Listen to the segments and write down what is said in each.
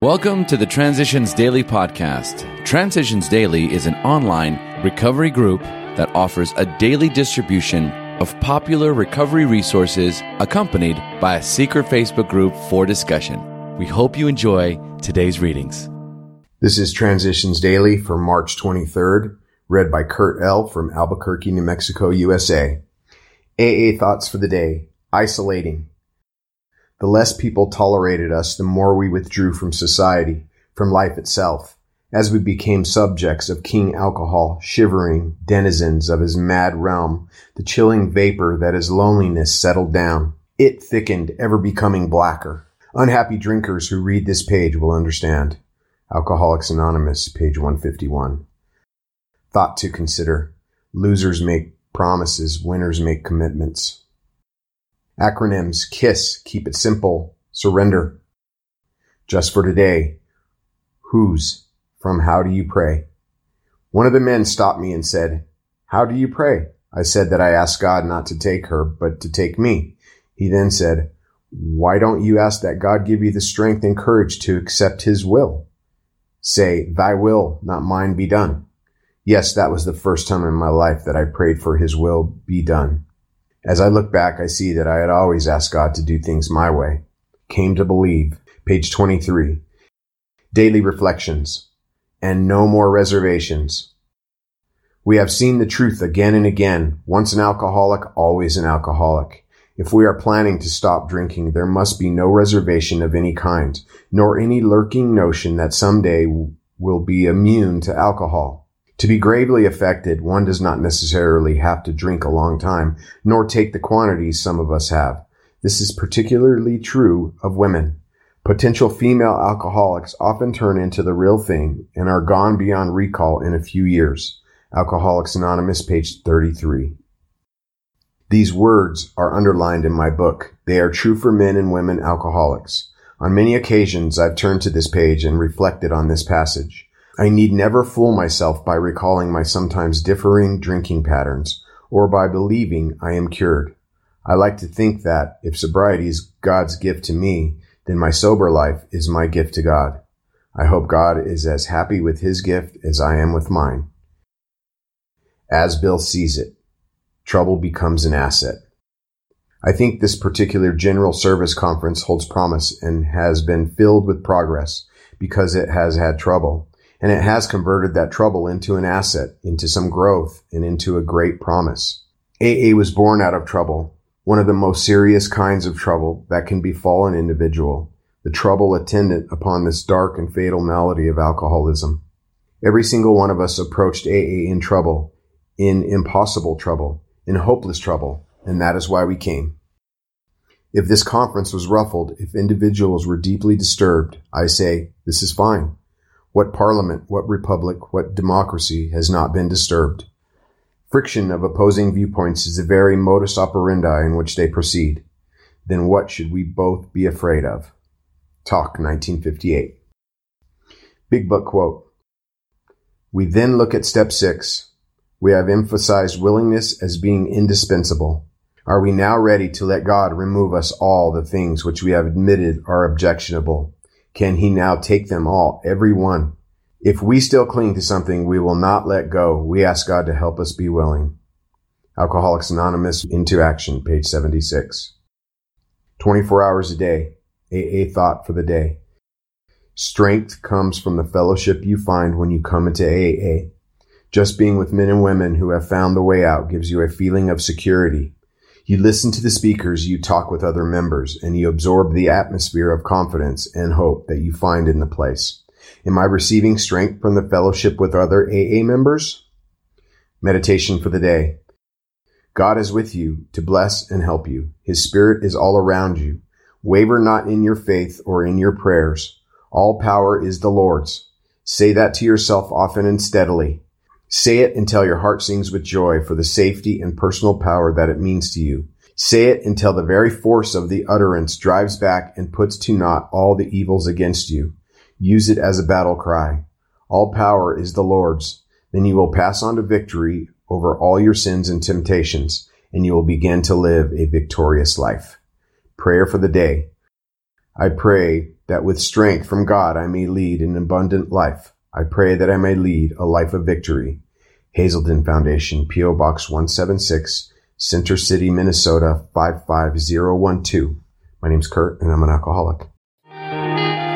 Welcome to the Transitions Daily podcast. Transitions Daily is an online recovery group that offers a daily distribution of popular recovery resources accompanied by a secret Facebook group for discussion. We hope you enjoy today's readings. This is Transitions Daily for March 23rd, read by Kurt L. from Albuquerque, New Mexico, USA. AA Thoughts for the Day Isolating. The less people tolerated us, the more we withdrew from society, from life itself, as we became subjects of King Alcohol, shivering denizens of his mad realm, the chilling vapor that his loneliness settled down. It thickened, ever becoming blacker. Unhappy drinkers who read this page will understand. Alcoholics Anonymous, page 151. Thought to consider. Losers make promises, winners make commitments. Acronyms KISS, keep it simple, surrender. Just for today, whose, from how do you pray? One of the men stopped me and said, How do you pray? I said that I asked God not to take her, but to take me. He then said, Why don't you ask that God give you the strength and courage to accept his will? Say, Thy will, not mine, be done. Yes, that was the first time in my life that I prayed for his will be done. As I look back, I see that I had always asked God to do things my way. Came to believe. Page 23. Daily reflections. And no more reservations. We have seen the truth again and again. Once an alcoholic, always an alcoholic. If we are planning to stop drinking, there must be no reservation of any kind, nor any lurking notion that someday we'll be immune to alcohol. To be gravely affected, one does not necessarily have to drink a long time, nor take the quantities some of us have. This is particularly true of women. Potential female alcoholics often turn into the real thing and are gone beyond recall in a few years. Alcoholics Anonymous, page 33. These words are underlined in my book. They are true for men and women alcoholics. On many occasions, I've turned to this page and reflected on this passage. I need never fool myself by recalling my sometimes differing drinking patterns or by believing I am cured. I like to think that if sobriety is God's gift to me, then my sober life is my gift to God. I hope God is as happy with his gift as I am with mine. As Bill sees it, trouble becomes an asset. I think this particular general service conference holds promise and has been filled with progress because it has had trouble and it has converted that trouble into an asset, into some growth, and into a great promise. AA was born out of trouble, one of the most serious kinds of trouble that can befall an individual, the trouble attendant upon this dark and fatal malady of alcoholism. Every single one of us approached AA in trouble, in impossible trouble, in hopeless trouble, and that is why we came. If this conference was ruffled, if individuals were deeply disturbed, I say, this is fine. What parliament, what republic, what democracy has not been disturbed? Friction of opposing viewpoints is the very modus operandi in which they proceed. Then what should we both be afraid of? Talk 1958. Big Book quote. We then look at step six. We have emphasized willingness as being indispensable. Are we now ready to let God remove us all the things which we have admitted are objectionable can he now take them all, every one? If we still cling to something we will not let go, we ask God to help us be willing. Alcoholics Anonymous into action, page 76. 24 hours a day, AA thought for the day. Strength comes from the fellowship you find when you come into AA. Just being with men and women who have found the way out gives you a feeling of security, you listen to the speakers, you talk with other members, and you absorb the atmosphere of confidence and hope that you find in the place. Am I receiving strength from the fellowship with other AA members? Meditation for the day. God is with you to bless and help you. His spirit is all around you. Waver not in your faith or in your prayers. All power is the Lord's. Say that to yourself often and steadily. Say it until your heart sings with joy for the safety and personal power that it means to you. Say it until the very force of the utterance drives back and puts to naught all the evils against you. Use it as a battle cry. All power is the Lord's. Then you will pass on to victory over all your sins and temptations, and you will begin to live a victorious life. Prayer for the day. I pray that with strength from God I may lead an abundant life. I pray that I may lead a life of victory. Hazelden Foundation, P.O. Box 176, Center City, Minnesota 55012. My name's Kurt and I'm an alcoholic.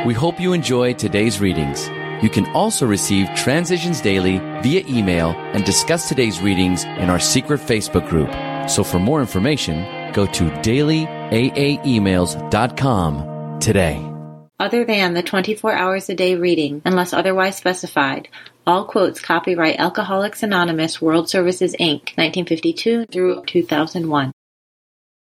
We hope you enjoy today's readings. You can also receive Transitions Daily via email and discuss today's readings in our secret Facebook group. So for more information, go to dailyaaemails.com today. Other than the 24 hours a day reading, unless otherwise specified, all quotes copyright Alcoholics Anonymous World Services Inc., 1952 through 2001.